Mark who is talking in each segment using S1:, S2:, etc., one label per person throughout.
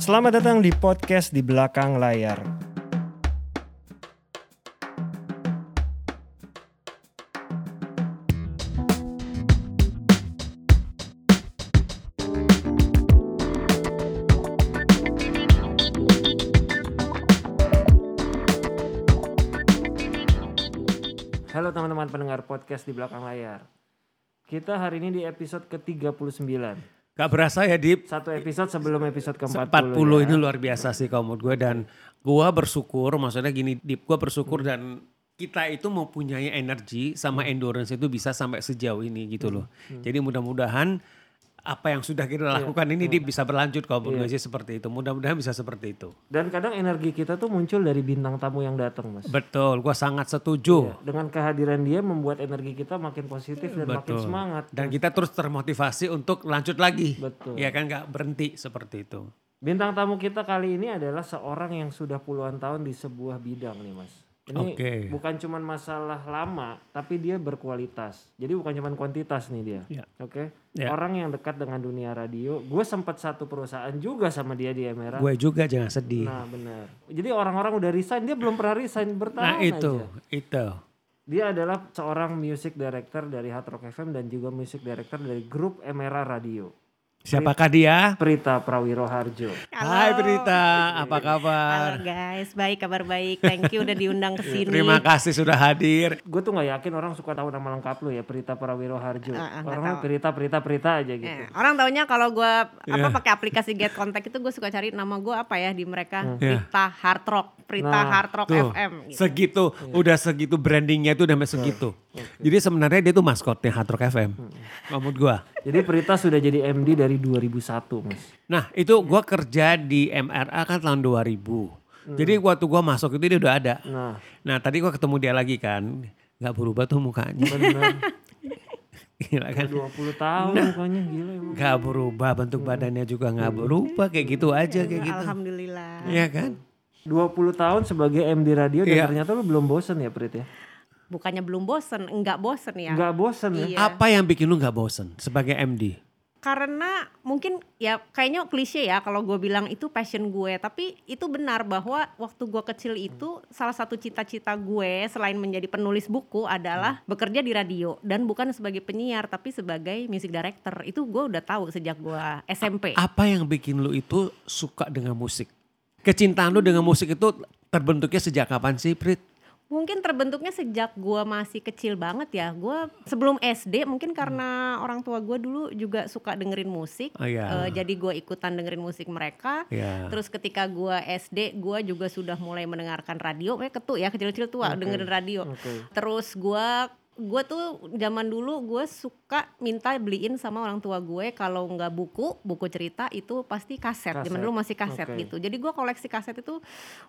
S1: Selamat datang di podcast di belakang layar. Halo teman-teman pendengar podcast di belakang layar. Kita hari ini di episode ke-39.
S2: Gak berasa ya Dip,
S1: Satu episode sebelum episode ke-40.
S2: 40
S1: ya.
S2: ini luar biasa sih kalau menurut gue dan gue bersyukur maksudnya gini Dip, gue bersyukur dan kita itu mempunyai energi sama endurance itu bisa sampai sejauh ini gitu loh. Jadi mudah-mudahan apa yang sudah kita lakukan ini Dip bisa berlanjut kalau gue sih seperti itu. Mudah-mudahan bisa seperti itu.
S1: Dan kadang energi kita tuh muncul dari bintang tamu yang datang, Mas.
S2: Betul, gue sangat setuju.
S1: Dengan kehadiran dia membuat energi kita makin positif dan makin
S2: Betul.
S1: semangat.
S2: Dan kita terus termotivasi untuk lanjut lagi.
S1: Betul.
S2: Ya kan nggak berhenti seperti itu.
S1: Bintang tamu kita kali ini adalah seorang yang sudah puluhan tahun di sebuah bidang nih, Mas. Ini
S2: Oke.
S1: bukan cuman masalah lama, tapi dia berkualitas. Jadi bukan cuman kuantitas nih dia.
S2: Ya.
S1: Oke.
S2: Ya.
S1: Orang yang dekat dengan dunia radio. Gue sempat satu perusahaan juga sama dia di Emera.
S2: Gue juga jangan sedih.
S1: Nah, benar. Jadi orang-orang udah resign, dia belum pernah resign bertahan
S2: Nah itu,
S1: aja.
S2: itu.
S1: Dia adalah seorang music director dari Hard Rock FM dan juga music director dari grup Emera Radio.
S2: Siapakah dia?
S1: Prita Prawiro Harjo.
S2: Hai Berita, apa kabar?
S3: Halo guys, baik kabar baik. Thank you udah diundang ke sini.
S2: Terima kasih sudah hadir.
S1: Gue tuh nggak yakin orang suka tahu nama lengkap lu ya Prita Prawiro Harjo.
S3: Ah, ah, nggak
S1: Orang
S3: tahu.
S1: Prita Prita Prita aja gitu.
S3: Eh, orang taunya kalau gue apa
S2: Iya.
S3: pakai aplikasi Get Contact itu gue suka cari nama gue apa ya di mereka
S2: Iya.
S3: Prita Hard Rock, Prita
S1: Nah,
S3: Hard Rock
S2: Tuh,
S3: FM. Gitu.
S2: segitu, udah segitu brandingnya itu udah sampai segitu. Jadi sebenarnya dia tuh maskotnya Hard Rock FM. Menurut gua.
S1: Jadi Prita sudah jadi MD dari 2001 mas.
S2: Nah itu gua kerja di MRA kan tahun 2000. Jadi waktu gua masuk itu dia udah ada.
S1: Nah
S2: Nah tadi gua ketemu dia lagi kan. Gak berubah tuh mukanya.
S1: benar.
S2: Gila kan.
S1: 20 tahun
S2: Nah.
S1: mukanya gila emang.
S2: Gak berubah, bentuk badannya juga gak berubah. Kayak gitu aja kayak gitu.
S3: Alhamdulillah.
S2: Iya kan?
S1: 20 tahun sebagai MD radio dan
S2: Iya.
S1: ternyata lu belum bosen ya Prit ya?
S3: Bukannya belum bosen, enggak bosen ya.
S1: Nggak bosen ya?
S3: Iya.
S2: Apa yang bikin lu gak bosen sebagai MD?
S3: Karena mungkin ya kayaknya klise ya kalau gue bilang itu passion gue, tapi itu benar bahwa waktu gue kecil itu salah satu cita-cita gue selain menjadi penulis buku adalah bekerja di radio dan bukan sebagai penyiar tapi sebagai music director. Itu gue udah tahu sejak gue SMP.
S2: Apa yang bikin lu itu suka dengan musik? Kecintaan lu dengan musik itu terbentuknya sejak kapan sih, Prit?
S3: Mungkin terbentuknya sejak gue masih kecil banget ya. Gue sebelum SD mungkin karena orang tua gue dulu juga suka dengerin musik.
S2: Oh, iya.
S3: Eh, jadi gue ikutan dengerin musik mereka.
S2: Iya.
S3: Terus ketika gue SD, gue juga sudah mulai mendengarkan radio. Eh ketuk ya kecil-kecil tua dengerin radio.
S1: Oke.
S3: Terus gue gue tuh zaman dulu gue suka minta beliin sama orang tua gue kalau nggak buku buku cerita itu pasti kaset.
S1: Kaset.
S3: Zaman dulu masih kaset
S1: Oke.
S3: gitu. Jadi gue koleksi kaset itu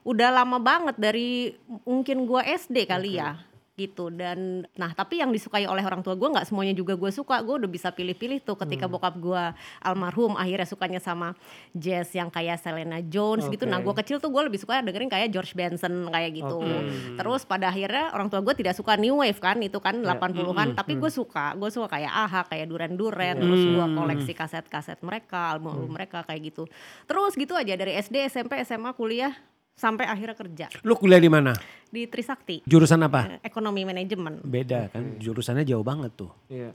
S3: udah lama banget dari mungkin gue SD kali ya gitu. Dan nah tapi yang disukai oleh orang tua gue nggak semuanya juga gue suka. Gue udah bisa pilih-pilih tuh ketika
S1: Hmm.
S3: bokap gue almarhum akhirnya sukanya sama jazz yang kayak Selena Jones gitu. Nah gue kecil tuh gue lebih suka dengerin kayak George Benson kayak gitu.
S1: Oke.
S3: terus pada akhirnya orang tua gue tidak suka new wave kan itu kan
S1: Ya.
S3: 80-an tapi gue suka gue suka kayak AHA kayak Duran Duran terus gue koleksi kaset-kaset mereka album-album mereka kayak gitu. Terus gitu aja dari SD SMP SMA kuliah sampai akhirnya kerja
S2: Lu kuliah di mana?
S3: di Trisakti
S2: Jurusan apa?
S3: eh, ekonomi manajemen
S2: Beda kan, jurusannya jauh banget tuh.
S1: Iya.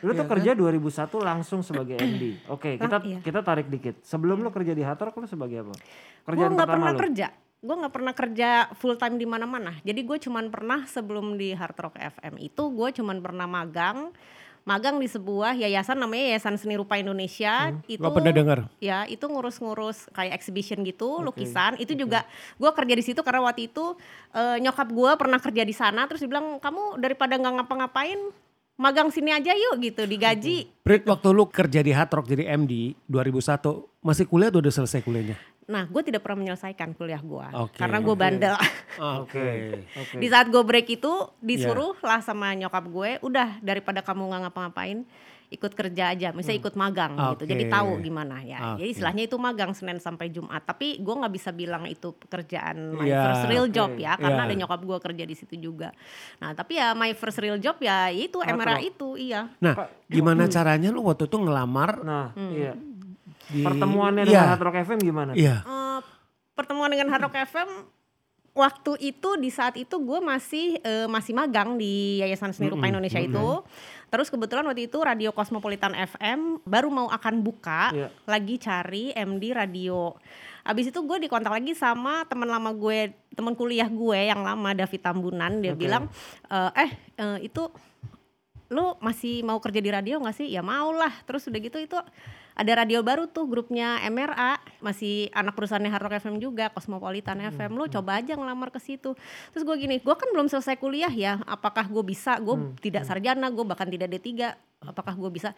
S1: Lu tuh kerja 2001 langsung sebagai MD. Oke, kita
S3: iya.
S1: kita tarik dikit. Sebelum lu kerja di Hard Rock lu sebagai apa? Kerjaan
S3: nggak
S1: pertama
S3: pernah
S1: lu.
S3: kerja gue nggak pernah kerja full time di mana-mana jadi gue cuman pernah sebelum di Hard Rock FM itu gue cuman pernah magang magang di sebuah yayasan namanya Yayasan Seni Rupa Indonesia. Itu
S2: Gua pernah dengar.
S3: ya itu ngurus-ngurus kayak exhibition gitu lukisan. Itu juga gue kerja di situ karena waktu itu eh, nyokap gue pernah kerja di sana terus dibilang kamu daripada nggak ngapa-ngapain magang sini aja yuk gitu digaji.
S2: Prit, waktu lu kerja di Hard Rock jadi MD 2001, masih kuliah tuh udah selesai kuliahnya?
S3: Nah gue tidak pernah menyelesaikan kuliah gue
S2: Oke.
S3: karena gue bandel
S2: Oke.
S1: Oke.
S3: Di saat gue break itu disuruh
S2: Iya.
S3: lah sama nyokap gue, udah daripada kamu nggak ngapa-ngapain, ikut kerja aja, misalnya ikut magang gitu.
S2: Hmm.
S3: Jadi tahu gimana ya. Jadi
S2: Oke.
S3: istilahnya itu magang Senin sampai Jumat. Tapi gue nggak bisa bilang itu pekerjaan my
S2: Iya,
S3: first real job
S1: oke.
S3: ya, karena
S2: Iya.
S3: ada nyokap gue kerja di situ juga. Nah tapi ya my first real job ya itu MRA itu, iya.
S2: Nah, gimana caranya lu waktu itu ngelamar
S1: Nah,
S3: Hmm.
S1: iya.
S2: Di-
S1: Pertemuannya
S2: iya,
S1: dengan Hard Rock FM gimana?
S2: Iya.
S3: Eh, pertemuan dengan Hard Rock FM waktu itu di saat itu gue masih eh, masih magang di Yayasan Seni Rupa Indonesia itu. Terus kebetulan waktu itu Radio Cosmopolitan FM baru mau akan buka,
S1: Iya.
S3: lagi cari MD radio. Abis itu gue dikontak lagi sama teman lama gue, teman kuliah gue yang lama David Tambunan. Dia
S1: Oke.
S3: bilang, "Eh, eh eh, itu lu masih mau kerja di radio nggak sih? Ya mau lah. Terus udah gitu itu ada radio baru tuh grupnya MRA masih anak perusahaannya Hard Rock FM juga Cosmopolitan FM lu coba aja ngelamar ke situ. Terus gue gini gue kan belum selesai kuliah ya. Apakah gue bisa? Gue tidak sarjana gue bahkan tidak D3 apakah gue bisa?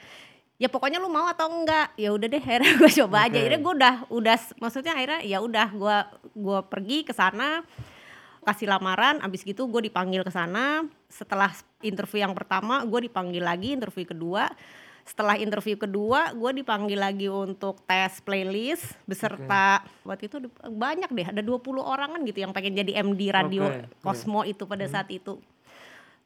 S3: Ya pokoknya lu mau atau enggak? Ya udah deh akhirnya gue coba aja.
S1: Oke.
S3: akhirnya gue udah udah maksudnya akhirnya ya udah gue gue pergi ke sana kasih lamaran. Abis gitu gue dipanggil ke sana. Setelah interview yang pertama gue dipanggil lagi interview kedua setelah interview kedua gue dipanggil lagi untuk tes playlist beserta waktu itu banyak deh ada 20 orangan gitu yang pengen jadi MD radio
S1: Oke, iya.
S3: Cosmo itu pada saat itu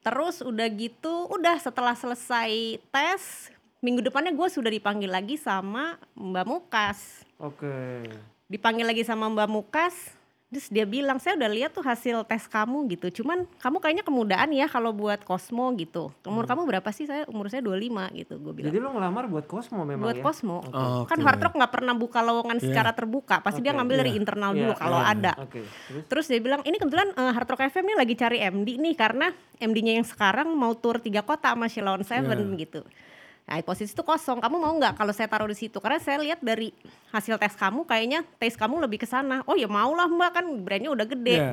S3: terus udah gitu udah setelah selesai tes minggu depannya gue sudah dipanggil lagi sama Mbak Mukas
S1: Oke.
S3: dipanggil lagi sama Mbak Mukas terus dia bilang saya udah lihat tuh hasil tes kamu gitu cuman kamu kayaknya kemudaan ya kalau buat Cosmo gitu umur kamu berapa sih saya umur saya 25 gitu gue bilang
S1: Jadi lu ngelamar buat Cosmo memang
S3: buat
S1: ya?
S3: Cosmo
S2: Oke.
S3: kan Hard Rock nggak pernah buka lowongan secara terbuka pasti dia
S1: Oke,
S3: ngambil dari
S2: iya.
S3: internal
S1: Iya,
S3: dulu kalau
S1: iya.
S3: ada
S1: Oke. Terus?
S3: Terus dia bilang ini kebetulan eh, Hard Rock FM nih lagi cari MD nih karena MD-nya yang sekarang mau tur tiga kota sama Sheila on Seven
S2: Iya.
S3: gitu. Nah posisi itu kosong. Kamu mau nggak kalau saya taruh di situ? Karena saya lihat dari hasil tes kamu kayaknya tes kamu lebih ke sana. Oh ya mau lah mbak kan brandnya udah gede.
S2: Iya.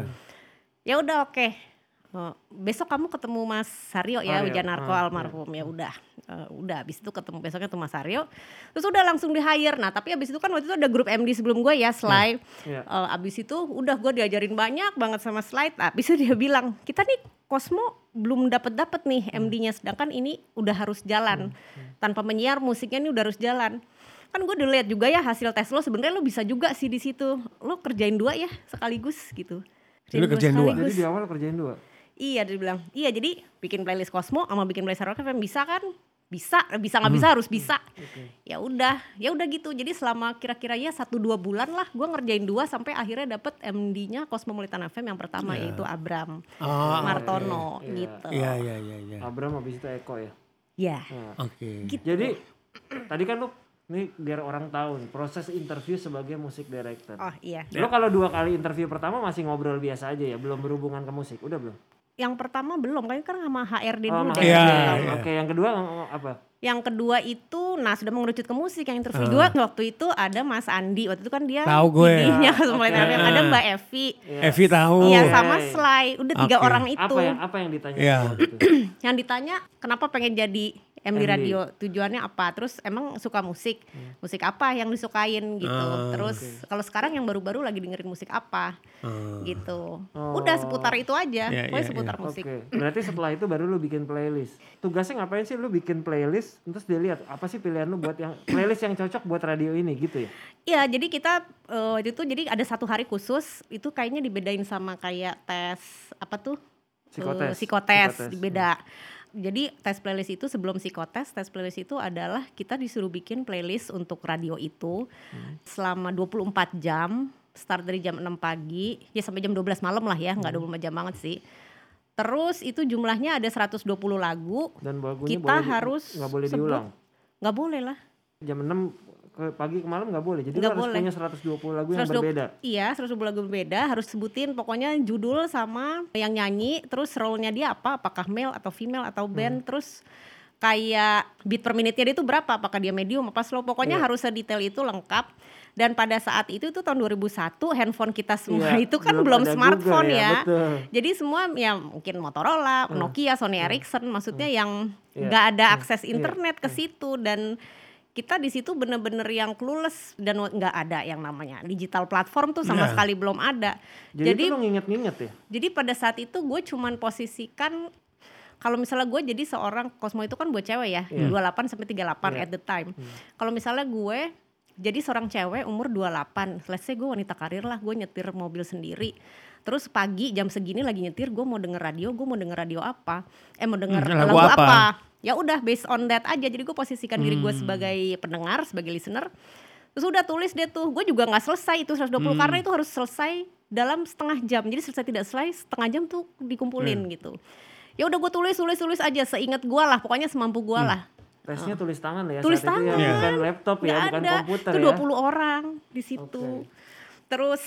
S3: Ya udah oke. Oh, besok kamu ketemu Mas Saryo ya
S1: Oh, iya.
S3: Wijanarko
S1: Ah,
S3: almarhum ya udah Eh, udah habis itu ketemu besoknya tuh Mas Saryo terus udah langsung di hire nah tapi habis itu kan waktu itu ada grup MD sebelum gue ya Sly
S1: Iya.
S3: Eh, abis itu udah gue diajarin banyak banget sama slide abis itu dia bilang kita nih Cosmo belum dapat dapat nih MD-nya sedangkan ini udah harus jalan tanpa menyiar musiknya ini udah harus jalan kan gue udah lihat juga ya hasil tes lo sebenarnya lo bisa juga sih di situ lo kerjain dua ya sekaligus gitu
S2: Jadi lu kerjain dua?
S1: Jadi di awal kerjain dua.
S3: Iya dia bilang, iya jadi bikin playlist Cosmo sama bikin playlist Rock FM bisa kan? Bisa, bisa nggak bisa harus bisa. Ya udah, ya udah gitu. Jadi selama kira-kira ya satu dua bulan lah, gue ngerjain dua sampai akhirnya dapet MD-nya Cosmopolitan FM yang pertama yaitu Abram
S2: Oh,
S3: Martono
S1: oke.
S3: gitu.
S2: Iya, iya, iya, iya.
S1: Abram habis itu Eko ya.
S3: Ya,
S1: Nah,
S2: Oke.
S3: gitu.
S1: Jadi tadi kan lu nih biar orang tahu nih, proses interview sebagai musik director.
S3: Oh iya.
S1: Lo kalau dua kali interview pertama masih ngobrol biasa aja ya, belum berhubungan ke musik, udah belum?
S3: Yang pertama belum, kan kan sama HRD
S1: Oh,
S3: dulu deh.
S2: Iya,
S1: HRD.
S2: iya.
S1: Oke, yang kedua ng- apa?
S3: Yang kedua itu, nah sudah mengerucut ke musik. Yang interview dua waktu itu ada Mas Andi. Waktu itu kan dia
S2: Tahu gue.
S1: Oke.
S3: FM. Ada. Mbak Evi.
S1: Iya.
S2: Evi tahu.
S3: Iya sama Sly. Udah tiga
S2: Oke.
S3: orang itu.
S1: Apa yang apa yang ditanya
S2: Iya.
S1: waktu itu?
S3: yang ditanya kenapa pengen jadi MD,
S1: MD.
S3: radio tujuannya apa terus emang suka musik musik apa yang disukain gitu
S2: Ah,
S3: terus kalau sekarang yang baru-baru lagi dengerin musik apa
S2: Ah.
S3: gitu
S1: Oh.
S3: udah seputar itu aja
S2: Iya,
S3: pokoknya
S2: iya,
S3: seputar
S2: iya.
S3: musik
S1: Oke, berarti setelah itu baru lu bikin playlist. Tugasnya ngapain sih lu bikin playlist? Terus dia lihat apa sih pilihan lu buat yang playlist yang cocok buat radio ini gitu ya?
S3: Iya, jadi kita waktu itu jadi ada satu hari khusus itu kayaknya dibedain sama kayak tes apa tuh?
S1: Psikotes.
S3: Eh, psikotes,
S1: Psikotes,
S3: beda. Jadi tes playlist itu sebelum psikotes, tes playlist itu adalah kita disuruh bikin playlist untuk radio itu selama 24 jam, start dari jam 6 pagi, ya sampai jam 12 malam lah ya, nggak 24 jam banget sih. Terus itu jumlahnya ada 120 lagu,
S1: Dan lagunya
S3: Kita
S1: boleh
S3: harus
S1: nggak boleh diulang.
S3: nggak boleh lah.
S1: Jam 6 ke pagi ke malam nggak boleh. Jadi lu
S3: Nggak
S1: harus
S3: boleh.
S1: punya 120 lagu yang
S3: 120
S1: berbeda.
S3: Iya, 120 lagu berbeda, harus sebutin pokoknya judul sama yang nyanyi, terus role-nya dia apa, apakah male atau female atau
S1: Hmm.
S3: band, terus kayak beat per menitnya dia itu berapa, apakah dia medium apa slow, pokoknya
S1: Iya.
S3: harus sedetail itu lengkap. Dan pada saat itu itu tahun 2001 handphone kita semua
S1: Iya,
S3: itu kan
S1: belum
S3: belum smartphone
S1: Google ya,
S3: ya.
S1: betul.
S3: Jadi semua ya mungkin Motorola, Nokia, Sony Ericsson maksudnya yang
S1: Iya,
S3: nggak ada
S1: iya,
S3: akses
S1: iya,
S3: internet ke situ dan kita di situ bener-bener yang clueless dan nggak ada yang namanya digital platform tuh sama
S2: Iya.
S3: sekali belum ada.
S1: Jadi,
S3: Jadi
S1: nginget-nginget ya?
S3: jadi pada saat itu gue cuman posisikan kalau misalnya gue jadi seorang Cosmo itu kan buat cewek ya,
S1: Iya.
S3: 28 sampai 38
S1: Iya.
S3: at the time. Kalau misalnya gue jadi seorang cewek umur 28, let's say gue wanita karir lah, gue nyetir mobil sendiri. Terus pagi jam segini lagi nyetir, gue mau denger radio, gue mau denger radio apa? Eh mau denger
S2: Hmm,
S3: lagu,
S2: lagu
S3: apa?
S2: apa?
S3: Ya udah based on that aja. Jadi gue posisikan diri gue
S2: Hmm.
S3: sebagai pendengar, sebagai listener. Terus udah tulis dia tuh, gue juga nggak selesai itu 120
S2: Hmm.
S3: karena itu harus selesai dalam setengah jam. Jadi selesai tidak selesai setengah jam tuh dikumpulin
S2: Hmm.
S3: gitu. Ya udah gue tulis tulis tulis aja seingat gue lah, pokoknya semampu gue lah.
S1: Tesnya tulis tangan ya
S3: Tulis
S1: saat itu ya,
S3: tangan.
S1: bukan laptop ya,
S3: Nggak
S1: bukan
S3: ada.
S1: komputer
S3: itu
S1: ya.
S3: 20 orang di situ.
S1: Oke.
S3: Terus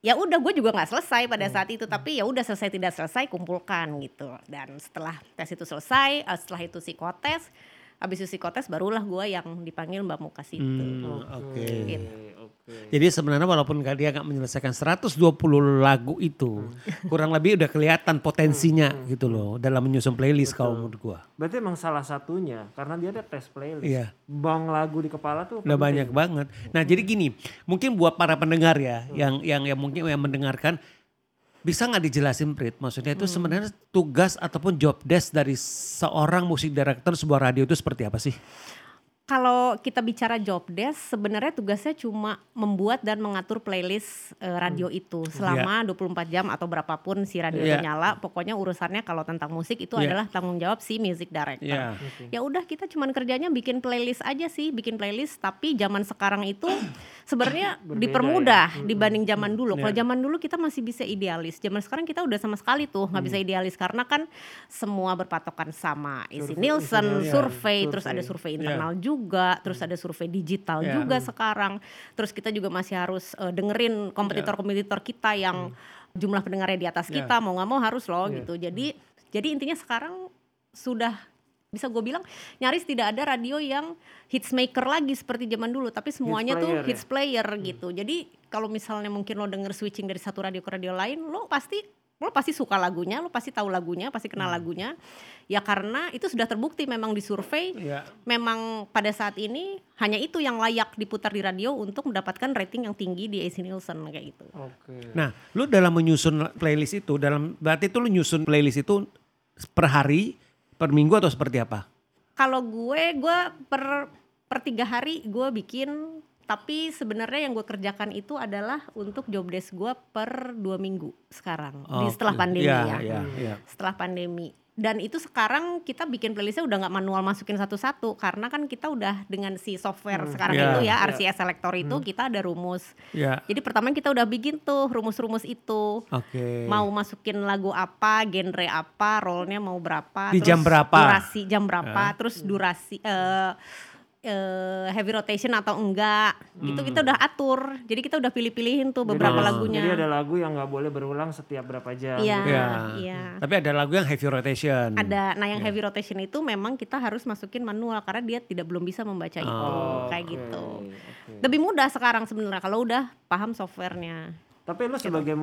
S3: ya udah gue juga nggak selesai
S1: Hmm.
S3: pada saat itu tapi ya udah selesai tidak selesai kumpulkan gitu dan setelah tes itu selesai eh, setelah itu psikotes habis itu psikotes barulah gue yang dipanggil mbak muka situ
S2: Hmm, Oke.
S3: Gitu.
S1: Oke.
S2: Jadi sebenarnya walaupun dia nggak menyelesaikan 120 lagu itu,
S1: Hmm.
S2: kurang lebih udah kelihatan potensinya gitu loh dalam menyusun playlist kalau menurut gua.
S1: Berarti emang salah satunya karena dia ada tes playlist.
S2: Iya.
S1: Bang lagu di kepala tuh
S2: Udah
S1: penting.
S2: banyak banget. Nah, jadi gini, mungkin buat para pendengar ya yang yang yang mungkin yang mendengarkan bisa nggak dijelasin Prit? Maksudnya itu sebenarnya tugas ataupun job desk dari seorang musik director sebuah radio itu seperti apa sih?
S3: Kalau kita bicara job desk sebenarnya tugasnya cuma membuat dan mengatur playlist eh, radio itu. Selama 24 jam atau berapapun si radio itu
S2: Iya.
S3: nyala pokoknya urusannya kalau tentang musik itu
S2: Iya.
S3: adalah tanggung jawab si music director.
S2: Iya.
S3: ya udah kita cuman kerjanya bikin playlist aja sih bikin playlist. Tapi zaman sekarang itu sebenarnya dipermudah
S1: ya.
S3: dibanding zaman dulu. Kalau
S2: Iya.
S3: zaman dulu kita masih bisa idealis. Zaman sekarang kita udah sama sekali tuh nggak bisa idealis. Karena kan semua berpatokan sama isi
S1: Survei-
S3: Nielsen
S1: Iya,
S3: survei terus ada
S1: survei.
S3: survei internal juga terus ada survei digital
S2: Iya.
S3: juga sekarang terus kita juga masih harus eh, dengerin kompetitor-kompetitor kita yang jumlah pendengarnya di atas
S2: Iya.
S3: kita mau nggak mau harus loh
S1: Iya.
S3: gitu jadi jadi intinya sekarang sudah bisa gue bilang nyaris tidak ada radio yang hits maker lagi seperti zaman dulu tapi semuanya tuh
S1: player ya?
S3: hits player gitu jadi kalau misalnya mungkin lo denger switching dari satu radio ke radio lain lo pasti lo pasti suka lagunya lo pasti tahu lagunya pasti kenal lagunya ya karena itu sudah terbukti memang di survei
S2: Iya.
S3: memang pada saat ini hanya itu yang layak diputar di radio untuk mendapatkan rating yang tinggi di AC Nielsen kayak gitu
S1: Oke.
S2: Nah, lu dalam menyusun playlist itu, dalam berarti itu lu nyusun playlist itu per hari, per minggu atau seperti apa?
S3: Kalau gue, gue per per tiga hari gue bikin, tapi sebenarnya yang gue kerjakan itu adalah untuk job desk gue per dua minggu sekarang, di
S2: Oh,
S3: setelah pandemi
S2: iya,
S3: ya,
S2: Iya, iya.
S3: setelah pandemi. Dan itu sekarang kita bikin playlistnya udah nggak manual masukin satu-satu karena kan kita udah dengan si software sekarang
S2: Iya.
S3: itu ya. RCS Selector itu kita ada rumus.
S2: Iya.
S3: Jadi pertama kita udah bikin tuh rumus-rumus itu
S2: Oke.
S3: mau masukin lagu apa, genre apa, role-nya mau berapa,
S2: Di jam berapa?
S3: durasi jam berapa, terus durasi eh eh, heavy rotation atau enggak, gitu kita udah atur. Jadi kita udah pilih-pilihin tuh beberapa
S1: Jadi-
S3: lagunya.
S1: Jadi ada lagu yang nggak boleh berulang setiap berapa jam.
S3: Iya,
S1: gitu.
S2: Iya.
S3: iya.
S2: Tapi ada lagu yang heavy rotation.
S3: Ada, nah yang heavy rotation itu memang kita harus masukin manual karena dia tidak belum bisa membaca itu,
S1: Oh,
S3: kayak
S1: oke,
S3: gitu.
S1: oke.
S3: Lebih mudah sekarang sebenarnya kalau udah paham softwarenya.
S1: Tapi lu sebagai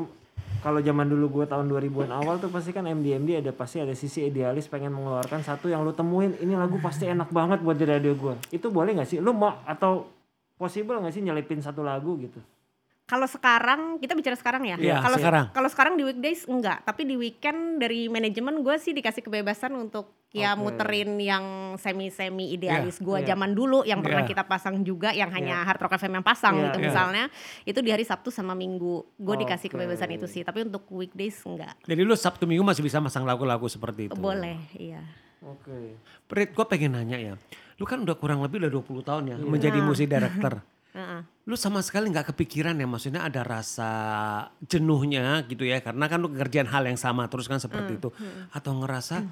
S1: kalau zaman dulu gue tahun 2000-an awal tuh pasti kan MD-MD ada pasti ada sisi idealis pengen mengeluarkan satu yang lu temuin ini lagu pasti enak banget buat di radio gue. Itu boleh nggak sih? Lu mau atau possible nggak sih nyelipin satu lagu gitu?
S3: Kalau sekarang kita bicara sekarang ya.
S2: Iya,
S3: kalau
S2: sekarang.
S3: kalau sekarang di weekdays enggak, tapi di weekend dari manajemen gue sih dikasih kebebasan untuk ya muterin yang semi-semi idealis gue
S1: iya.
S3: zaman dulu yang pernah
S2: Iya.
S3: kita pasang juga yang hanya
S1: Iya.
S3: hard rock FM yang pasang
S1: Iya,
S3: gitu
S2: iya.
S3: misalnya. Itu di hari Sabtu sama Minggu. Gue dikasih
S1: Oke.
S3: kebebasan itu sih, tapi untuk weekdays enggak.
S2: Jadi lu Sabtu Minggu masih bisa masang lagu-lagu seperti itu.
S3: Boleh, iya.
S1: Oke.
S2: Prit, gue pengen nanya ya. Lu kan udah kurang lebih udah 20 tahun ya
S1: Iya.
S2: menjadi
S3: Nah.
S2: musik director.
S3: Heeh.
S2: lu sama sekali nggak kepikiran ya maksudnya ada rasa jenuhnya gitu ya karena kan lu kerjaan hal yang sama terus kan
S3: Hmm,
S2: seperti itu atau ngerasa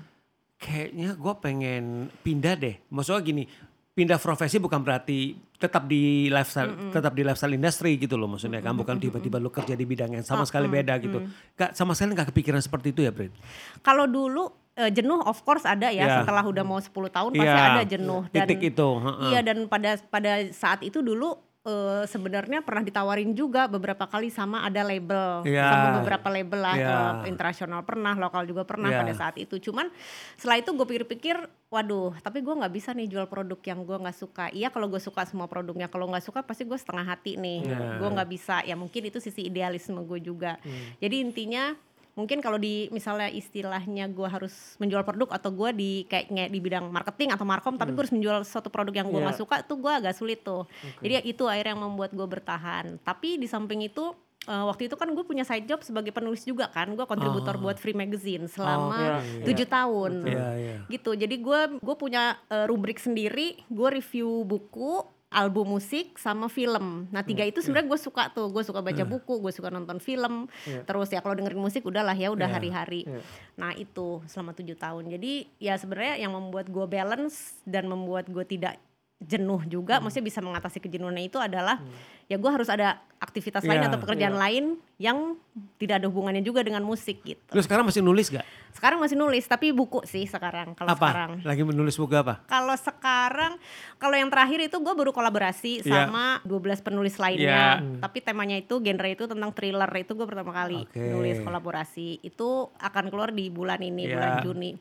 S2: kayaknya gue pengen pindah deh. Maksudnya gini pindah profesi bukan berarti tetap di lifestyle tetap di lifestyle industry gitu loh maksudnya kan bukan tiba-tiba lu kerja di bidang yang sama sekali beda gitu. Gak, sama sekali nggak kepikiran seperti itu ya Brit?
S3: Kalau dulu eh, jenuh of course ada ya.
S2: Iya.
S3: setelah udah mau 10 tahun pasti
S2: Iya,
S3: ada jenuh. Dan
S2: titik itu heeh.
S3: Iya dan pada pada saat itu dulu eh, sebenarnya pernah ditawarin juga beberapa kali sama ada label.
S2: Iya.
S3: sama beberapa label lah.
S2: Iya.
S3: eh, internasional pernah lokal juga pernah
S2: Iya.
S3: pada saat itu. Cuman setelah itu gue pikir-pikir waduh tapi gue nggak bisa nih jual produk yang gue nggak suka. Iya kalau gue suka semua produknya. Kalau nggak suka pasti gue setengah hati nih.
S2: Iya.
S3: gue nggak bisa. Ya mungkin itu sisi idealisme gue juga. Jadi intinya mungkin kalau di misalnya istilahnya gue harus menjual produk atau gue di kayaknya di bidang marketing atau markom tapi gue harus menjual suatu produk yang gue
S1: Iya.
S3: nggak suka tuh gue agak sulit tuh jadi ya itu akhirnya yang membuat gue bertahan tapi di samping itu eh, waktu itu kan gue punya side job sebagai penulis juga kan gue kontributor
S2: Oh.
S3: buat free magazine
S1: iya,
S3: selama
S1: iya.
S3: tujuh tahun
S2: Iya, iya.
S3: gitu jadi gue gue punya eh, rubrik sendiri gue review buku album musik sama film. Nah tiga itu sebenarnya gue suka tuh, gue suka baca buku, gue suka nonton film.
S1: Iya.
S3: Terus ya kalau dengerin musik udahlah ya udah
S2: Iya.
S3: hari-hari.
S1: Iya.
S3: Nah itu selama tujuh tahun. Jadi ya sebenarnya yang membuat gue balance dan membuat gue tidak jenuh juga, maksudnya bisa mengatasi kejenuhannya itu adalah ya gue harus ada aktivitas lain
S2: Iya.
S3: atau pekerjaan
S1: Iya.
S3: lain yang tidak ada hubungannya juga dengan musik gitu.
S2: Lu sekarang masih nulis gak?
S3: Sekarang masih nulis tapi buku sih sekarang kalau
S2: Apa?
S3: sekarang.
S2: Lagi menulis buku apa?
S3: Kalau sekarang, kalau yang terakhir itu gue baru kolaborasi
S2: Iya.
S3: sama 12 penulis lainnya.
S2: Iya.
S3: Tapi temanya itu genre itu tentang thriller itu gue pertama kali
S2: Oke.
S3: nulis kolaborasi. Itu akan keluar di bulan ini,
S2: Iya.
S3: bulan Juni.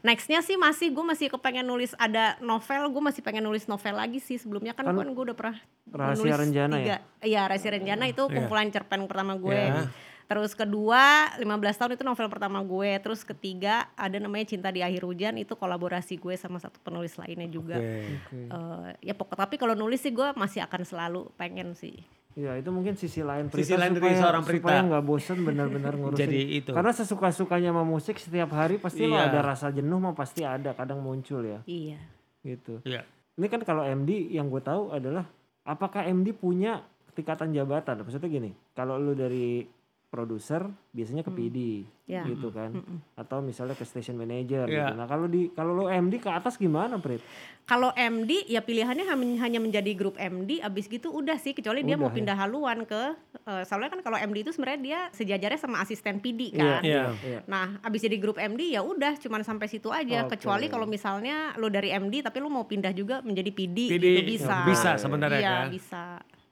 S3: Nextnya sih masih gue masih kepengen nulis ada novel, gue masih pengen nulis novel lagi sih sebelumnya kan,
S1: Kan
S3: gue udah pernah
S1: Rahasia
S3: nulis
S1: Renjana ya?
S3: tiga. Iya Rahasia Renjana itu
S2: Iya.
S3: kumpulan cerpen pertama gue.
S2: Iya.
S3: Terus kedua 15 tahun itu novel pertama gue. Terus ketiga ada namanya Cinta di Akhir Hujan itu kolaborasi gue sama satu penulis lainnya juga.
S2: Oke.
S1: Oke.
S3: Eh, ya pokok tapi kalau nulis sih gue masih akan selalu pengen sih.
S1: Ya itu mungkin sisi lain
S2: Sisi
S1: Prita
S2: lain dari
S1: supaya,
S2: seorang Prita.
S1: supaya nggak bosen benar-benar ngurusin.
S2: Jadi itu.
S1: Karena sesuka-sukanya sama musik setiap hari pasti lo
S2: Iya.
S1: ada rasa jenuh mah pasti ada kadang muncul ya
S3: Iya.
S1: gitu.
S2: Iya.
S1: Ini kan kalau MD yang gue tahu adalah apakah MD punya tingkatan jabatan? Maksudnya gini, kalau lu dari produser biasanya ke PD
S3: Ya.
S1: gitu kan,
S3: Mm-mm.
S1: atau misalnya ke station manager
S2: Iya.
S1: gitu. Nah kalau di kalau lu MD ke atas gimana, Prit?
S3: Kalau MD ya pilihannya hanya menjadi grup MD abis gitu udah sih kecuali dia mau
S1: Udah ya.
S3: pindah haluan ke eh, soalnya kan kalau MD itu sebenarnya dia sejajarnya sama asisten PD
S1: Iya,
S3: kan.
S2: Iya.
S1: iya.
S3: Nah, abis jadi grup MD ya udah cuman sampai situ aja.
S1: Oke.
S3: Kecuali kalau misalnya lo dari MD tapi lo mau pindah juga menjadi PD,
S2: PD,
S3: gitu bisa.
S2: bisa sebenarnya
S3: Iya,
S2: kan?
S3: bisa.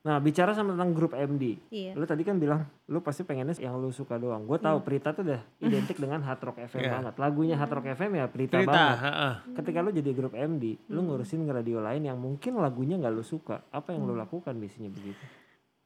S1: Nah bicara sama tentang grup MD,
S3: Iya.
S1: lu tadi kan bilang lu pasti pengennya yang lu suka doang. Gue tahu Prita tuh udah identik dengan Hard Rock FM
S2: Iya.
S1: banget. Lagunya Hard Rock FM ya Prita,
S2: Cerita.
S1: banget.
S2: heeh.
S1: Ketika lu jadi grup MD, lu ngurusin radio lain yang mungkin lagunya nggak lu suka. Apa yang lu lakukan biasanya begitu?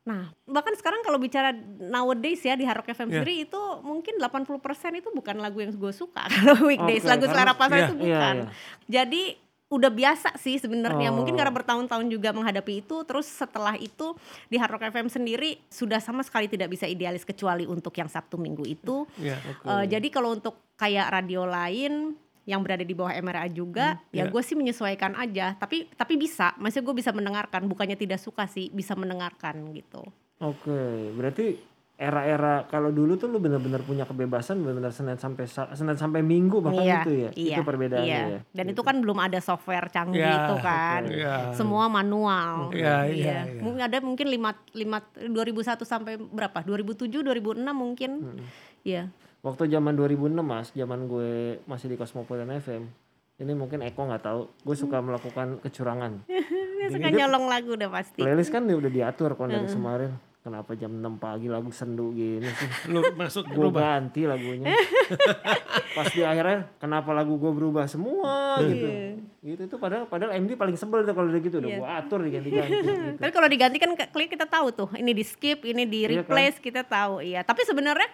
S3: Nah, bahkan sekarang kalau bicara nowadays ya di Hard Rock FM
S2: Iya.
S3: sendiri itu mungkin 80% itu bukan lagu yang gue suka kalau weekdays,
S1: Oke,
S3: lagu
S1: karena-
S3: selera pasar
S2: Iya,
S3: itu
S1: iya,
S3: bukan.
S1: iya.
S3: Jadi udah biasa sih sebenarnya. Mungkin
S1: Oh.
S3: karena bertahun-tahun juga menghadapi itu terus setelah itu di Hard Rock FM sendiri sudah sama sekali tidak bisa idealis kecuali untuk yang Sabtu Minggu itu.
S2: Iya.
S1: Oke.
S3: Eh, jadi kalau untuk kayak radio lain yang berada di bawah MRA juga, ya
S2: iya.
S3: gue sih menyesuaikan aja. Tapi tapi bisa, maksudnya gue bisa mendengarkan. Bukannya tidak suka sih, bisa mendengarkan gitu.
S1: Oke, berarti era-era kalau dulu tuh lu benar-benar punya kebebasan benar-benar Senin sampai Sa- Senin sampai Minggu bahkan
S3: iya,
S1: itu ya.
S3: iya,
S1: itu perbedaannya
S3: iya.
S1: ya.
S3: Dan itu kan belum ada software canggih
S2: Iya,
S3: itu kan.
S2: Iya.
S3: Semua manual.
S2: Iya, iya, iya.
S3: Mungkin ada mungkin 5 lima 2001 sampai berapa? 2007, 2006 mungkin. Iya.
S1: Waktu zaman 2006 Mas, zaman gue masih di Cosmopolitan FM. Ini mungkin Eko nggak tahu, gue suka melakukan kecurangan.
S3: Dia suka nyolong lagu udah pasti.
S1: Playlist kan dia udah diatur kan dari kemarin. Kenapa jam 6 pagi lagu sendu gini sih?
S2: Lu masuk
S1: gue
S2: berubah.
S1: ganti lagunya pas di akhirnya kenapa lagu gue berubah semua gitu gitu itu padahal padahal MD paling sebel tuh kalau udah gitu udah
S3: Iya.
S1: gue atur diganti-ganti gitu.
S3: Tapi kalau diganti kan kita tahu tuh, ini di skip, ini di
S1: Iya kan?
S3: replace kita tahu. Iya. Tapi sebenarnya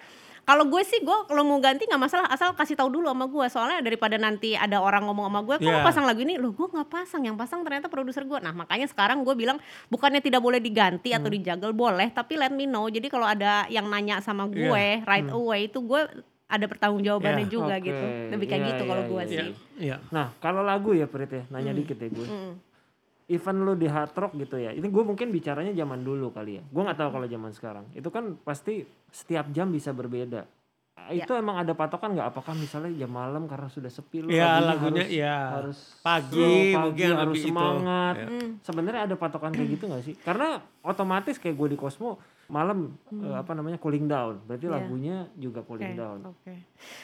S3: kalau gue sih gue kalau mau ganti nggak masalah asal kasih tahu dulu sama gue soalnya daripada nanti ada orang ngomong sama gue kok
S2: Iya.
S3: pasang lagu ini lo gue nggak pasang yang pasang ternyata produser gue nah makanya sekarang gue bilang bukannya tidak boleh diganti atau
S1: Hmm.
S3: dijagal boleh tapi let me know jadi kalau ada yang nanya sama gue
S2: Iya.
S3: right away itu gue ada pertanggungjawabannya
S2: Iya.
S3: juga
S1: Oke.
S3: gitu lebih kayak
S1: Iya,
S3: gitu kalau
S1: iya,
S3: gue
S1: iya.
S3: sih
S2: Iya.
S1: nah kalau lagu ya Prit ya nanya dikit ya gue
S3: Mm.
S1: Event lu di hard rock gitu ya ini gue mungkin bicaranya zaman dulu kali ya gue nggak tahu kalau zaman sekarang itu kan pasti setiap jam bisa berbeda
S3: Ya.
S1: itu emang ada patokan nggak apakah misalnya jam malam karena sudah sepi lu
S2: Iya,
S1: lagunya
S2: lagunya
S1: harus,
S2: iya.
S1: harus
S2: Pagi,
S1: slow,
S2: mungkin
S1: harus semangat
S2: Iya.
S3: Mm.
S1: sebenarnya ada patokan kayak gitu nggak sih karena otomatis kayak gue di Cosmo malam eh, apa namanya cooling down berarti
S3: Hmm. Iya.
S1: lagunya juga cooling
S3: Oke,
S1: down
S3: Oke.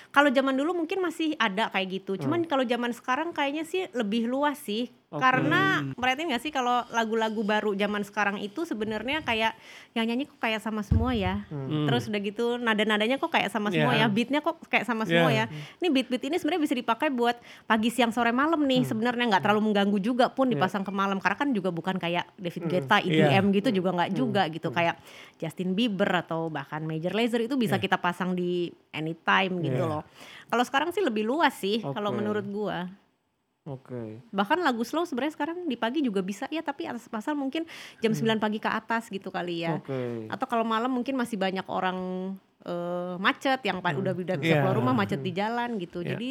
S3: Kalau zaman dulu mungkin masih ada kayak gitu.
S1: Hmm.
S3: Cuman kalau zaman sekarang kayaknya sih lebih luas sih.
S1: Oke.
S3: Karena perhatiin gak sih kalau lagu-lagu baru zaman sekarang itu sebenarnya kayak yang nyanyi kok kayak sama semua ya.
S1: Hmm.
S3: Terus udah gitu nada-nadanya kok kayak sama semua
S2: Iya.
S3: ya. Beatnya kok kayak sama semua
S2: Iya.
S3: ya. Ini beat-beat ini sebenarnya bisa dipakai buat pagi, siang, sore, malam nih. Sebenarnya nggak terlalu mengganggu juga pun
S1: Hmm. Iya.
S3: dipasang ke malam. Karena kan juga bukan kayak David
S1: Hmm.
S3: Guetta,
S2: Iya.
S3: EDM gitu juga nggak juga gitu. Kayak Justin Bieber atau bahkan Major Lazer itu bisa kita pasang di anytime gitu loh. Kalau sekarang sih lebih luas sih kalau
S1: Oke.
S3: menurut gua.
S1: Oke
S3: Bahkan lagu slow sebenarnya sekarang di pagi juga bisa ya tapi atas pasal mungkin jam 9 pagi ke atas gitu kali ya.
S1: oke
S3: Atau kalau malam mungkin masih banyak orang eh, macet yang pa- udah udah bisa
S2: Iya.
S3: keluar rumah macet di jalan gitu.
S2: Iya.
S3: Jadi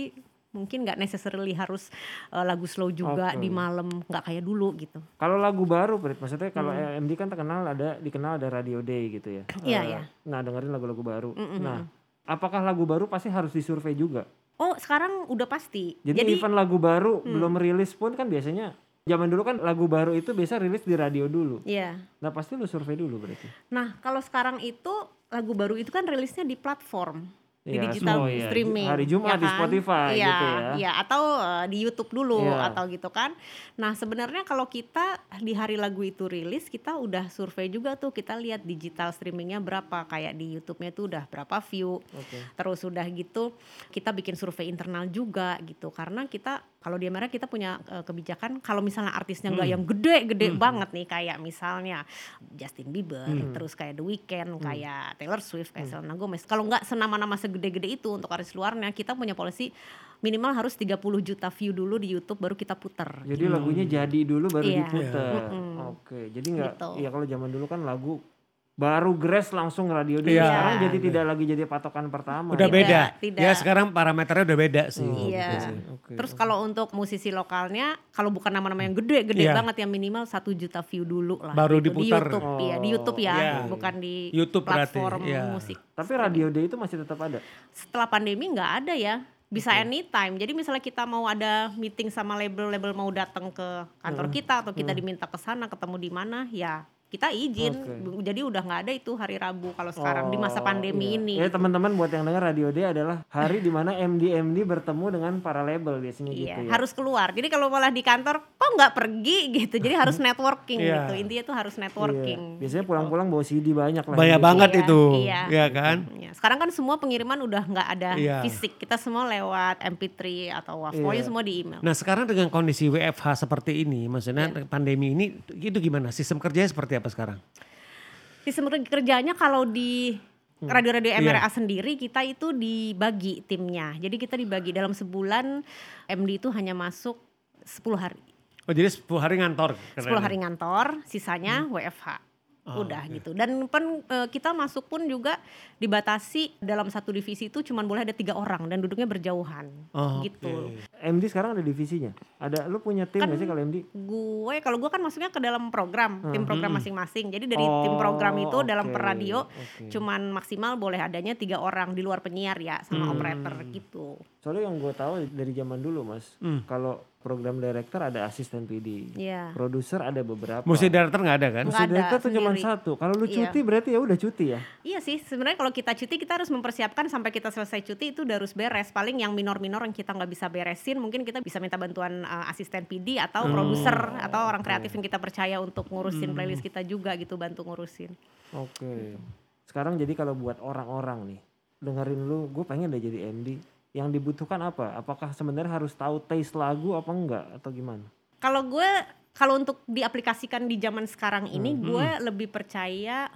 S3: mungkin nggak necessarily harus uh, lagu slow juga
S1: Oke.
S3: di malam nggak kayak dulu gitu
S1: Kalau lagu baru, Prit, maksudnya kalau MD kan terkenal ada dikenal ada Radio Day gitu ya.
S3: Hmm. Iya,
S1: Eh,
S3: iya.
S1: Nah dengerin lagu-lagu baru. Nah, apakah lagu baru pasti harus disurvei juga?
S3: Oh sekarang udah pasti
S1: Jadi, event lagu baru
S3: Hmm.
S1: belum rilis pun kan biasanya zaman dulu kan lagu baru itu biasa rilis di radio dulu.
S3: Iya.
S1: Nah pasti lu survei dulu berarti.
S3: Nah, kalau sekarang itu lagu baru itu kan rilisnya di platform di
S1: Iya,
S3: digital
S1: oh iya.
S3: streaming.
S1: Hari Jumat di Spotify
S3: iya,
S1: gitu ya.
S3: Iya, atau eh, di YouTube dulu
S1: Iya.
S3: atau gitu kan. Nah, sebenarnya kalau kita di hari lagu itu rilis, kita udah survei juga tuh, kita lihat digital streamingnya berapa, kayak di YouTube-nya tuh udah berapa view.
S1: Oke.
S3: Terus udah gitu kita bikin survei internal juga gitu karena kita kalau di Amerika kita punya eh, kebijakan kalau misalnya artisnya nggak yang gede-gede banget nih kayak misalnya Justin Bieber, terus kayak The Weeknd, kayak Taylor Swift, kayak Selena Gomez. Kalau nggak senama-nama segede-gede itu untuk artis luarnya, kita punya polisi minimal harus 30 juta view dulu di YouTube baru kita puter.
S1: Jadi lagunya jadi dulu baru
S3: Iya.
S1: diputer.
S3: Mm-mm.
S1: Oke, jadi nggak?
S3: Gitu.
S1: Iya kalau zaman dulu kan lagu baru grass langsung radio dulu.
S2: Iya.
S1: Sekarang jadi tidak lagi jadi patokan pertama.
S2: Udah
S3: Tidak,
S2: beda.
S3: tidak.
S2: Ya sekarang parameternya udah beda sih.
S3: Iya.
S1: Oke,
S3: Terus kalau untuk musisi lokalnya, kalau bukan nama-nama yang gede-gede
S2: Iya.
S3: banget yang minimal satu juta view dulu lah.
S2: Baru
S3: gitu.
S2: diputar.
S3: Di YouTube, iya di YouTube ya,
S2: Iya.
S3: bukan di
S2: YouTube berarti,
S3: platform
S2: iya.
S3: musik.
S1: Tapi radio day itu masih tetap ada.
S3: Setelah pandemi nggak ada ya, bisa anytime. Jadi misalnya kita mau ada meeting sama label-label mau datang ke kantor kita atau kita diminta ke sana ketemu di mana, ya kita izin. Jadi udah nggak ada itu hari Rabu kalau sekarang di masa
S1: Oh,
S3: pandemi
S1: iya.
S3: ini.
S1: Ya teman-teman buat yang dengar radio day adalah hari di mana MD MD bertemu dengan para label biasanya
S3: Iya,
S1: gitu ya.
S3: harus keluar. Jadi kalau malah di kantor kok nggak pergi gitu. Jadi harus networking
S2: Iya.
S3: gitu. Intinya tuh harus
S1: Iya.
S3: networking.
S1: Biasanya pulang-pulang bawa CD banyak lah.
S2: Banyak
S1: gitu.
S2: banget
S3: Iya,
S2: itu.
S3: iya.
S2: Ya kan?
S3: Ya, sekarang kan semua pengiriman udah nggak ada
S2: Iya.
S3: fisik. Kita semua lewat MP3 atau WAV. Pokoknya
S1: Iya.
S3: semua di email.
S2: Nah sekarang dengan kondisi WFH seperti ini, maksudnya
S3: Iya.
S2: pandemi ini, itu gimana? Sistem kerjanya seperti apa sekarang?
S3: Sistem kerjanya kalau di
S2: Hmm.
S3: radio-radio. MRA sendiri kita itu dibagi timnya. Jadi kita dibagi dalam sebulan MD itu hanya masuk 10 hari.
S2: Oh jadi 10 hari ngantor?
S3: 10 hari ngantor, sisanya
S2: Hmm.
S3: WFH.
S2: Oh,
S3: Udah gitu. Dan pen, eh, kita masuk pun juga dibatasi dalam satu divisi itu cuma boleh ada tiga orang dan duduknya berjauhan.
S2: Oh,
S3: gitu.
S2: oke.
S1: MD sekarang ada divisinya. Ada lu punya tim
S3: Kan
S1: nggak sih kalau MD?
S3: Gue kalau gue kan masuknya ke dalam program, tim program masing-masing. Jadi dari
S1: Oh,
S3: tim program itu dalam
S1: oke,
S3: per radio
S1: oke.
S3: cuman maksimal boleh adanya tiga orang di luar penyiar ya sama operator gitu.
S1: Soalnya yang gue tahu dari zaman dulu mas,
S2: Hmm.
S1: kalau program director ada asisten PD,
S3: Iya.
S1: produser ada beberapa.
S2: Musik director nggak ada kan?
S1: Musik director tuh cuma satu. Kalau lu
S3: Iya.
S1: cuti berarti ya udah cuti ya.
S3: Iya sih, sebenarnya kalau kita cuti kita harus mempersiapkan sampai kita selesai cuti itu udah harus beres. Paling yang minor-minor yang kita nggak bisa beresin, mungkin kita bisa minta bantuan uh, asisten PD atau produser atau orang kreatif yang kita percaya untuk ngurusin playlist kita juga gitu, bantu ngurusin.
S1: Oke. Sekarang jadi kalau buat orang-orang nih, dengerin lu, gue pengen deh jadi MD. Yang dibutuhkan apa? Apakah sebenarnya harus tahu taste lagu apa enggak atau gimana?
S3: Kalau gue kalau untuk diaplikasikan di zaman sekarang ini,
S1: Hmm.
S3: gue lebih percaya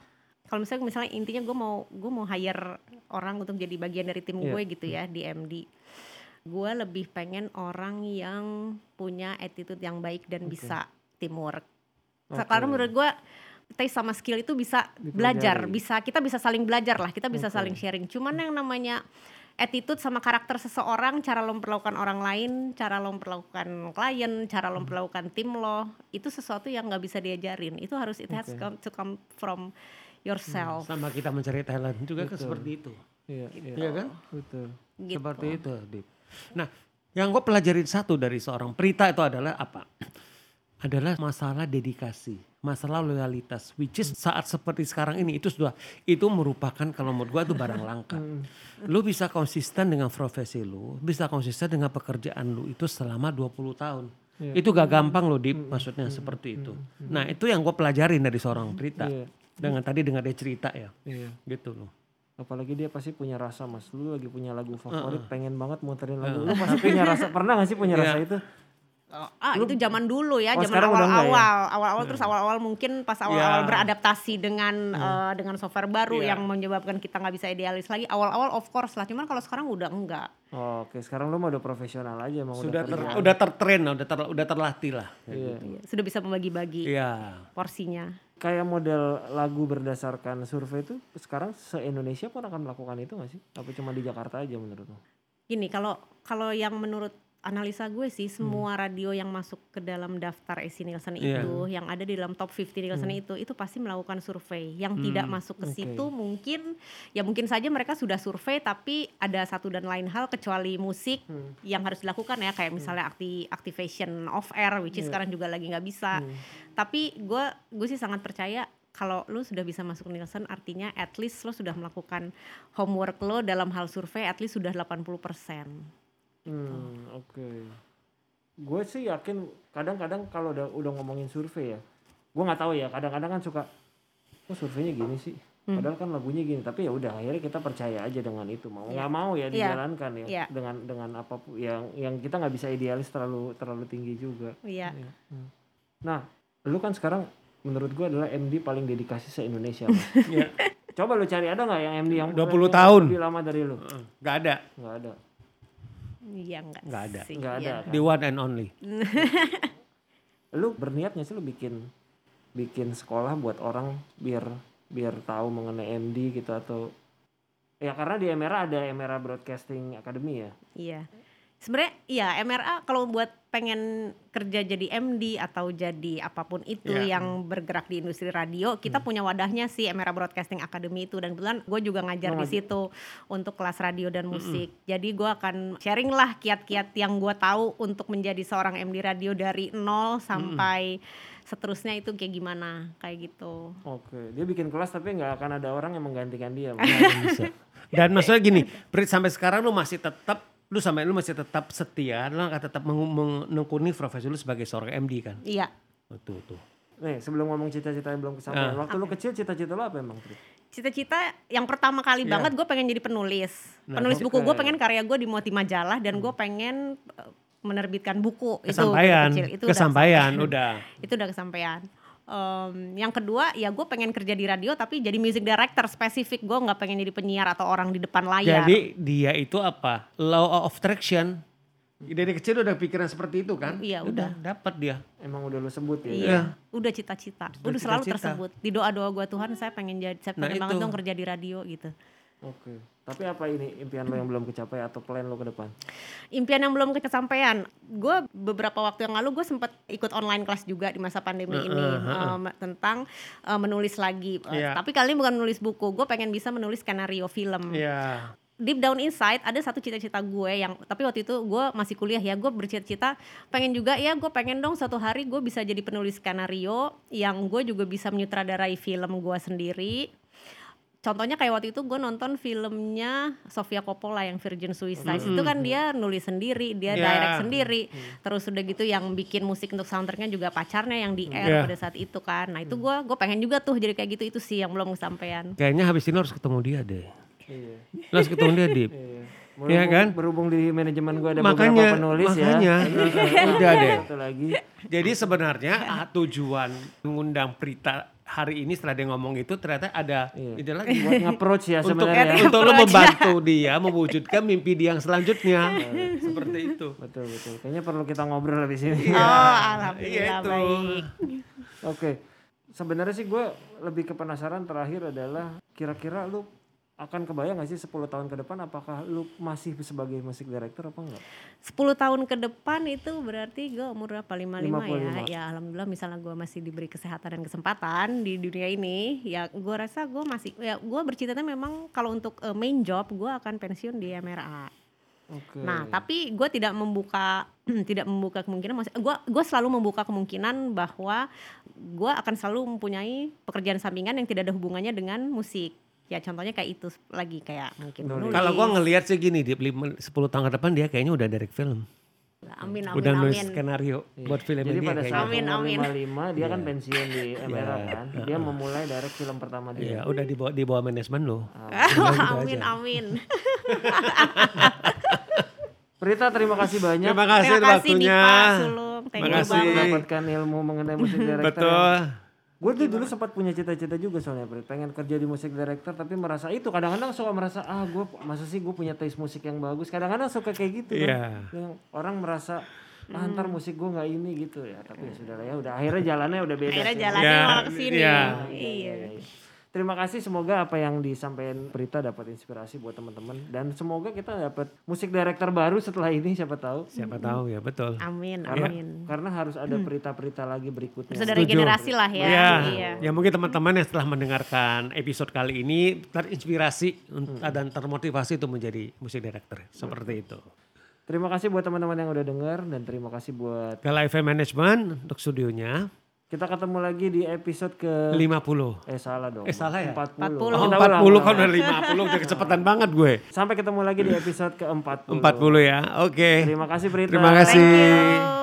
S3: kalau misalnya misalnya intinya gue mau gue mau hire orang untuk jadi bagian dari tim
S1: Iya.
S3: gue gitu ya di MD. Gue lebih pengen orang yang punya attitude yang baik dan bisa teamwork.
S1: Oke.
S3: Karena menurut gue taste sama skill itu bisa belajar,
S1: Dipelajari.
S3: bisa kita bisa saling belajar lah, kita bisa
S1: Oke.
S3: saling sharing. Cuman yang namanya attitude sama karakter seseorang, cara lo memperlakukan orang lain, cara lo memperlakukan klien, cara
S1: Hmm.
S3: lo memperlakukan tim lo, itu sesuatu yang nggak bisa diajarin. Itu harus it has come, to come from yourself.
S2: Sama kita mencari talent juga kan seperti itu.
S1: Iya,
S2: Iya kan?
S1: Betul.
S3: Gitu.
S2: Seperti itu, Dip. Nah, yang gue pelajarin satu dari seorang Prita itu adalah apa? Adalah masalah dedikasi, masalah loyalitas. Which is saat seperti sekarang ini itu sudah itu merupakan kalau menurut gue itu barang langka. lu bisa konsisten dengan profesi lu, bisa konsisten dengan pekerjaan lu itu selama 20 tahun.
S1: Iya.
S2: Itu gak gampang loh, Dip, maksudnya seperti itu. Nah, itu yang gue pelajarin dari seorang Prita.
S1: Iya.
S2: Dengan tadi dengar dia cerita ya,
S1: Iya.
S2: gitu loh.
S1: Apalagi dia pasti punya rasa mas. Lu lagi punya lagu favorit, pengen banget muterin lagu. Lu pasti punya rasa. Pernah gak sih punya rasa
S2: Iya.
S1: Itu?
S3: Ah itu zaman dulu ya,
S1: Oh,
S3: zaman
S1: ya?
S3: awal-awal, awal-awal terus awal-awal mungkin pas awal-awal
S2: Ya.
S3: beradaptasi dengan eh, dengan software baru
S2: Iya.
S3: yang menyebabkan kita nggak bisa idealis lagi. Awal-awal of course lah, cuman kalau sekarang udah enggak.
S1: Oh, Oke, sekarang lu mah udah profesional aja emang
S2: Sudah
S1: udah
S2: ter, udah tertrain, udah ter, udah terlatih lah.
S1: Iya.
S3: Iya, Sudah bisa membagi-bagi
S2: Iya.
S3: porsinya.
S1: Kayak model lagu berdasarkan survei itu sekarang se-Indonesia pun akan melakukan itu gak sih? Apa cuma di Jakarta aja menurut lu?
S3: Gini, kalau kalau yang menurut analisa gue sih
S2: Hmm.
S3: semua radio yang masuk ke dalam daftar AC Nielsen
S2: Iya.
S3: itu, yang ada di dalam top 50 Nielsen
S1: Hmm.
S3: itu, itu pasti melakukan survei. Yang tidak masuk ke
S1: oke.
S3: situ mungkin ya mungkin saja mereka sudah survei tapi ada satu dan lain hal kecuali musik
S1: Hmm.
S3: yang harus dilakukan ya kayak misalnya akti activation off air which is
S1: Iya.
S3: sekarang juga lagi nggak bisa.
S1: Hmm.
S3: Tapi gue gue sih sangat percaya kalau lu sudah bisa masuk Nielsen artinya at least lo sudah melakukan homework lo dalam hal survei at least sudah 80%.
S1: Hmm, oke. Gue sih yakin kadang-kadang kalau udah udah ngomongin survei ya, gue nggak tahu ya. Kadang-kadang kan suka, oh surveinya gini sih.
S3: Hmm.
S1: Padahal kan lagunya gini. Tapi ya udah akhirnya kita percaya aja dengan itu. Mau nggak mau ya
S3: Iya.
S1: dijalankan ya.
S3: Iya.
S1: Dengan dengan apa pun yang yang kita nggak bisa idealis terlalu terlalu tinggi juga.
S3: Iya.
S1: Nah, lu kan sekarang menurut gue adalah MD paling dedikasi se Indonesia.
S2: Iya.
S1: Coba lu cari ada nggak yang MD yang
S2: 20
S1: yang
S2: tahun.
S1: lebih lama dari lu?
S2: Nggak ada.
S1: Nggak ada.
S3: Iya enggak
S2: Nggak ada.
S3: sih.
S1: Nggak ada.
S3: Iya.
S1: kan?
S2: The one and only.
S1: lu berniat nggak sih lu bikin bikin sekolah buat orang biar biar tahu mengenai MD gitu atau ya karena di MRA ada MRA Broadcasting Academy ya
S3: Iya. Sebenarnya iya MRA kalau buat pengen kerja jadi MD atau jadi apa pun itu
S2: Iya.
S3: yang bergerak di industri radio, kita punya wadahnya sih MRA Broadcasting Academy itu dan kebetulan gue juga ngajar
S1: Oh,
S3: di situ untuk kelas radio dan musik. Jadi gue akan sharing lah kiat-kiat yang gue tahu untuk menjadi seorang MD radio dari nol sampai seterusnya itu kayak gimana kayak gitu.
S1: oke dia bikin kelas tapi nggak akan ada orang yang menggantikan dia
S2: bisa. Dan maksudnya gini, Prit, sampai sekarang lu masih tetap lu sampai lu masih tetap setia, lu akan tetap menekuni profesi lu sebagai seorang MD kan.
S3: Iya.
S2: Betul tuh.
S1: nih sebelum ngomong cita-cita yang belum kesampaian waktu lu kecil cita-cita lu apa emang Tri?
S3: Cita-cita yang pertama kali
S2: Iya.
S3: banget gue pengen jadi penulis.
S2: Nah,
S3: penulis buku gue pengen karya gue dimuat di majalah dan gue pengen uh, menerbitkan buku itu dari
S2: Kesampaian,
S3: kecil. Itu
S2: kesampaian
S3: udah,
S2: udah.
S3: itu udah kesampaian. Em, yang kedua ya gue pengen kerja di radio tapi jadi music director spesifik gue nggak pengen jadi penyiar atau orang di depan layar.
S2: Jadi dia itu apa? Law of attraction. Dari kecil udah pikiran seperti itu kan?
S3: Iya, udah.
S2: dapat dia.
S1: emang udah lu sebut ya
S3: Iya, udah cita-cita. Udah selalu
S2: cita-cita.
S3: tersebut. Di doa-doa gue Tuhan saya pengen jadi saya
S2: Nah,
S3: pengen banget
S2: itu.
S3: dong kerja di radio gitu.
S1: oke tapi apa ini impian lo yang belum kecapai atau plan lo ke depan
S3: impian yang belum kesampaian. Gue beberapa waktu yang lalu gue sempat ikut online kelas juga di masa pandemi ini em, tentang eh, menulis lagi. Eh,
S2: Iya.
S3: Tapi kali ini bukan menulis buku. Gue pengen bisa menulis skenario film.
S2: Iya.
S3: Deep down inside ada satu cita-cita gue yang tapi waktu itu gue masih kuliah ya gue bercita-cita pengen juga ya gue pengen dong suatu hari gue bisa jadi penulis skenario yang gue juga bisa menyutradarai film gue sendiri contohnya kayak waktu itu gue nonton filmnya Sofia Coppola yang Virgin Suicide itu kan dia nulis sendiri dia
S2: Ya.
S3: direct sendiri terus udah gitu yang bikin musik untuk soundtracknya juga pacarnya yang di air
S2: Ya.
S3: pada saat itu kan nah itu gue gue pengen juga tuh jadi kayak gitu itu sih yang belum kesampaian
S2: Kayaknya habis ini harus ketemu dia deh.
S1: iya
S2: harus ketemu dia, Dip.
S1: iya
S2: Iya kan?
S1: berhubung di manajemen gue ada
S2: Makanya,
S1: beberapa penulis
S2: makanya.
S1: ya
S2: Udah deh.
S1: satu lagi
S2: Jadi sebenarnya ah, tujuan mengundang Prita hari ini setelah dia ngomong itu ternyata ada
S1: Iya.
S2: ide lagi
S1: buat nge-approach ya
S2: untuk
S1: sebenarnya
S2: untuk lo membantu dia mewujudkan mimpi dia yang selanjutnya. Seperti itu.
S1: betul betul kayaknya perlu kita ngobrol di sini
S3: oh alhamdulillah
S2: Iya itu.
S3: baik
S1: Oke, sebenarnya sih gue lebih ke penasaran terakhir adalah kira-kira lu akan kebayang gak sih 10 tahun ke depan apakah lu masih sebagai musik director apa enggak?
S3: 10 tahun ke depan itu berarti gue umur berapa 55,
S1: 55.
S3: ya ya alhamdulillah misalnya gue masih diberi kesehatan dan kesempatan di dunia ini ya gue rasa gue masih ya gue bercita memang kalau untuk eh, main job gue akan pensiun di MRA
S1: Oke.
S3: nah tapi gue tidak membuka tidak membuka kemungkinan maksud gue gue selalu membuka kemungkinan bahwa gue akan selalu mempunyai pekerjaan sampingan yang tidak ada hubungannya dengan musik ya contohnya kayak itu lagi kayak mungkin
S1: Nulis.
S2: Kalau gua ngelihat sih gini, di 10 tahun ke depan dia kayaknya udah direct film.
S3: amin amin
S2: udah nulis
S3: amin
S2: skenario buat film
S1: Jadi
S2: dia
S1: pada saat
S3: Amin,
S1: umur
S3: amin.
S1: 55 dia kan pensiun di MRA kan. Dia memulai direct film pertama
S2: Iya,
S1: dia.
S2: udah di bawah di bawah manajemen lo.
S3: amin amin
S1: Prita terima kasih banyak
S2: Terima kasih
S3: Terima kasih
S2: waktunya.
S3: Dipa Sulung.
S2: Terima kasih.
S1: mendapatkan ilmu mengenai musik director.
S2: Betul.
S1: Gue tuh dulu sempat punya cita-cita juga soalnya Prit. Pengen kerja di musik director tapi merasa itu kadang-kadang suka merasa ah gue masa sih gue punya taste musik yang bagus. Kadang-kadang suka kayak gitu kan.
S2: Iya.
S1: Yang orang merasa ah ntar musik gue nggak ini gitu ya. Tapi ya sudah lah ya udah akhirnya jalannya udah beda
S3: Akhirnya
S1: sih.
S3: jalannya
S2: Ya,
S3: malah ke sini.
S2: iya.
S3: Iya.
S1: Terima kasih semoga apa yang disampaikan Prita dapat inspirasi buat teman-teman dan semoga kita dapat musik director baru setelah ini siapa tahu.
S2: Siapa tahu ya betul.
S3: Amin,
S1: Karena
S3: amin.
S1: karena harus ada Prita-Prita lagi berikutnya.
S3: Harus ada regenerasi lah ya.
S2: Ya,
S3: Iya.
S2: ya mungkin teman-teman yang setelah mendengarkan episode kali ini terinspirasi untuk- dan termotivasi untuk menjadi musik director seperti itu.
S1: Terima kasih buat teman-teman yang udah denger dan terima kasih buat
S2: Gala FM Management untuk studionya
S1: kita ketemu lagi di episode ke
S2: 50.
S1: eh salah dong.
S2: Eh, salah ya?
S1: 40.
S3: 40.
S2: Oh,
S1: Kita
S2: 40
S1: ulang,
S2: kan udah 50 udah kecepatan banget gue.
S1: Sampai ketemu lagi di episode ke-40.
S2: 40 ya. Oke.
S1: Terima kasih Prita.
S2: Terima kasih.
S3: Thank you.